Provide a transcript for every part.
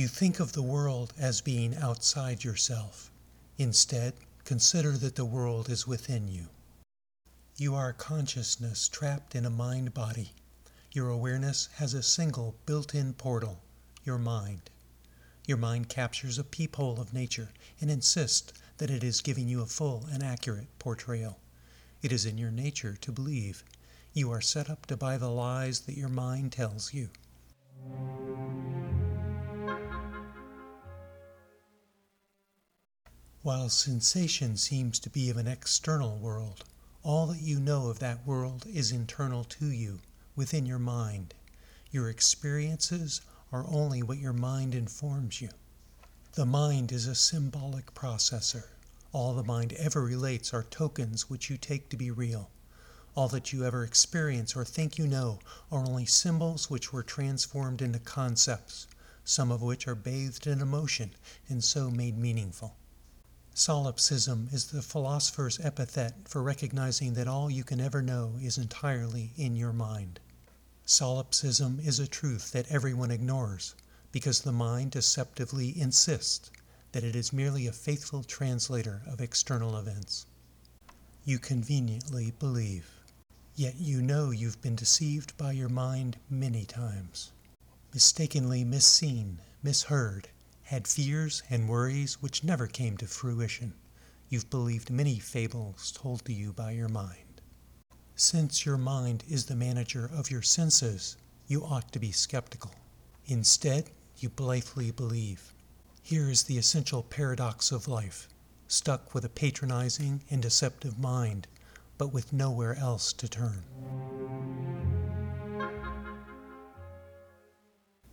You think of the world as being outside yourself. Instead, consider that the world is within you. You are consciousness trapped in a mind body. Your awareness has a single built in portal, your mind. Your mind captures a peephole of nature and insists that it is giving you a full and accurate portrayal. It is in your nature to believe. You are set up to buy the lies that your mind tells you. While sensation seems to be of an external world, all that you know of that world is internal to you, within your mind. Your experiences are only what your mind informs you. The mind is a symbolic processor. All the mind ever relates are tokens which you take to be real. All that you ever experience or think you know are only symbols which were transformed into concepts, some of which are bathed in emotion and so made meaningful. Solipsism is the philosopher's epithet for recognizing that all you can ever know is entirely in your mind. Solipsism is a truth that everyone ignores because the mind deceptively insists that it is merely a faithful translator of external events. You conveniently believe, yet you know you've been deceived by your mind many times, mistakenly misseen, misheard, had fears and worries which never came to fruition. You've believed many fables told to you by your mind. Since your mind is the manager of your senses, you ought to be skeptical. Instead, you blithely believe. Here is the essential paradox of life stuck with a patronizing and deceptive mind, but with nowhere else to turn.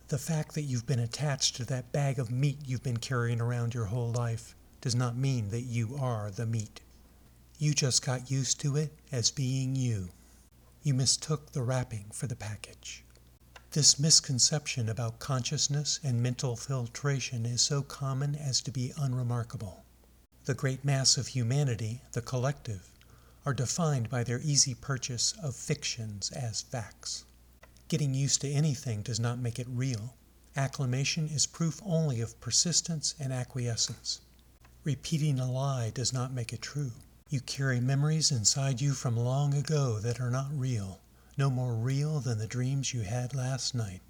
The fact that you've been attached to that bag of meat you've been carrying around your whole life does not mean that you are the meat. You just got used to it as being you. You mistook the wrapping for the package. This misconception about consciousness and mental filtration is so common as to be unremarkable. The great mass of humanity, the collective, are defined by their easy purchase of fictions as facts. Getting used to anything does not make it real. Acclimation is proof only of persistence and acquiescence. Repeating a lie does not make it true. You carry memories inside you from long ago that are not real no more real than the dreams you had last night.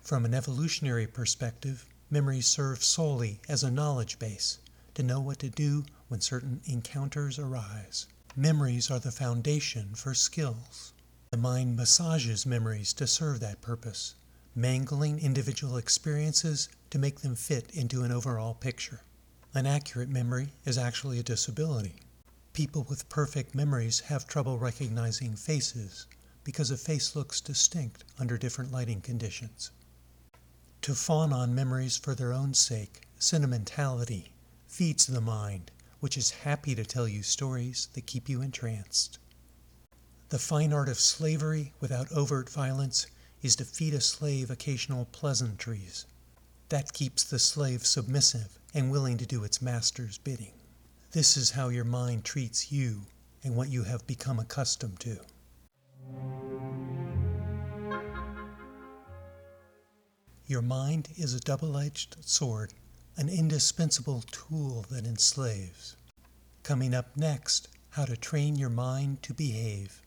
From an evolutionary perspective, memories serve solely as a knowledge base to know what to do when certain encounters arise. Memories are the foundation for skills. The mind massages memories to serve that purpose, mangling individual experiences to make them fit into an overall picture. An accurate memory is actually a disability. People with perfect memories have trouble recognizing faces, because a face looks distinct under different lighting conditions. To fawn on memories for their own sake, sentimentality, feeds the mind, which is happy to tell you stories that keep you entranced. The fine art of slavery without overt violence is to feed a slave occasional pleasantries. That keeps the slave submissive and willing to do its master's bidding. This is how your mind treats you and what you have become accustomed to. Your mind is a double edged sword, an indispensable tool that enslaves. Coming up next, how to train your mind to behave.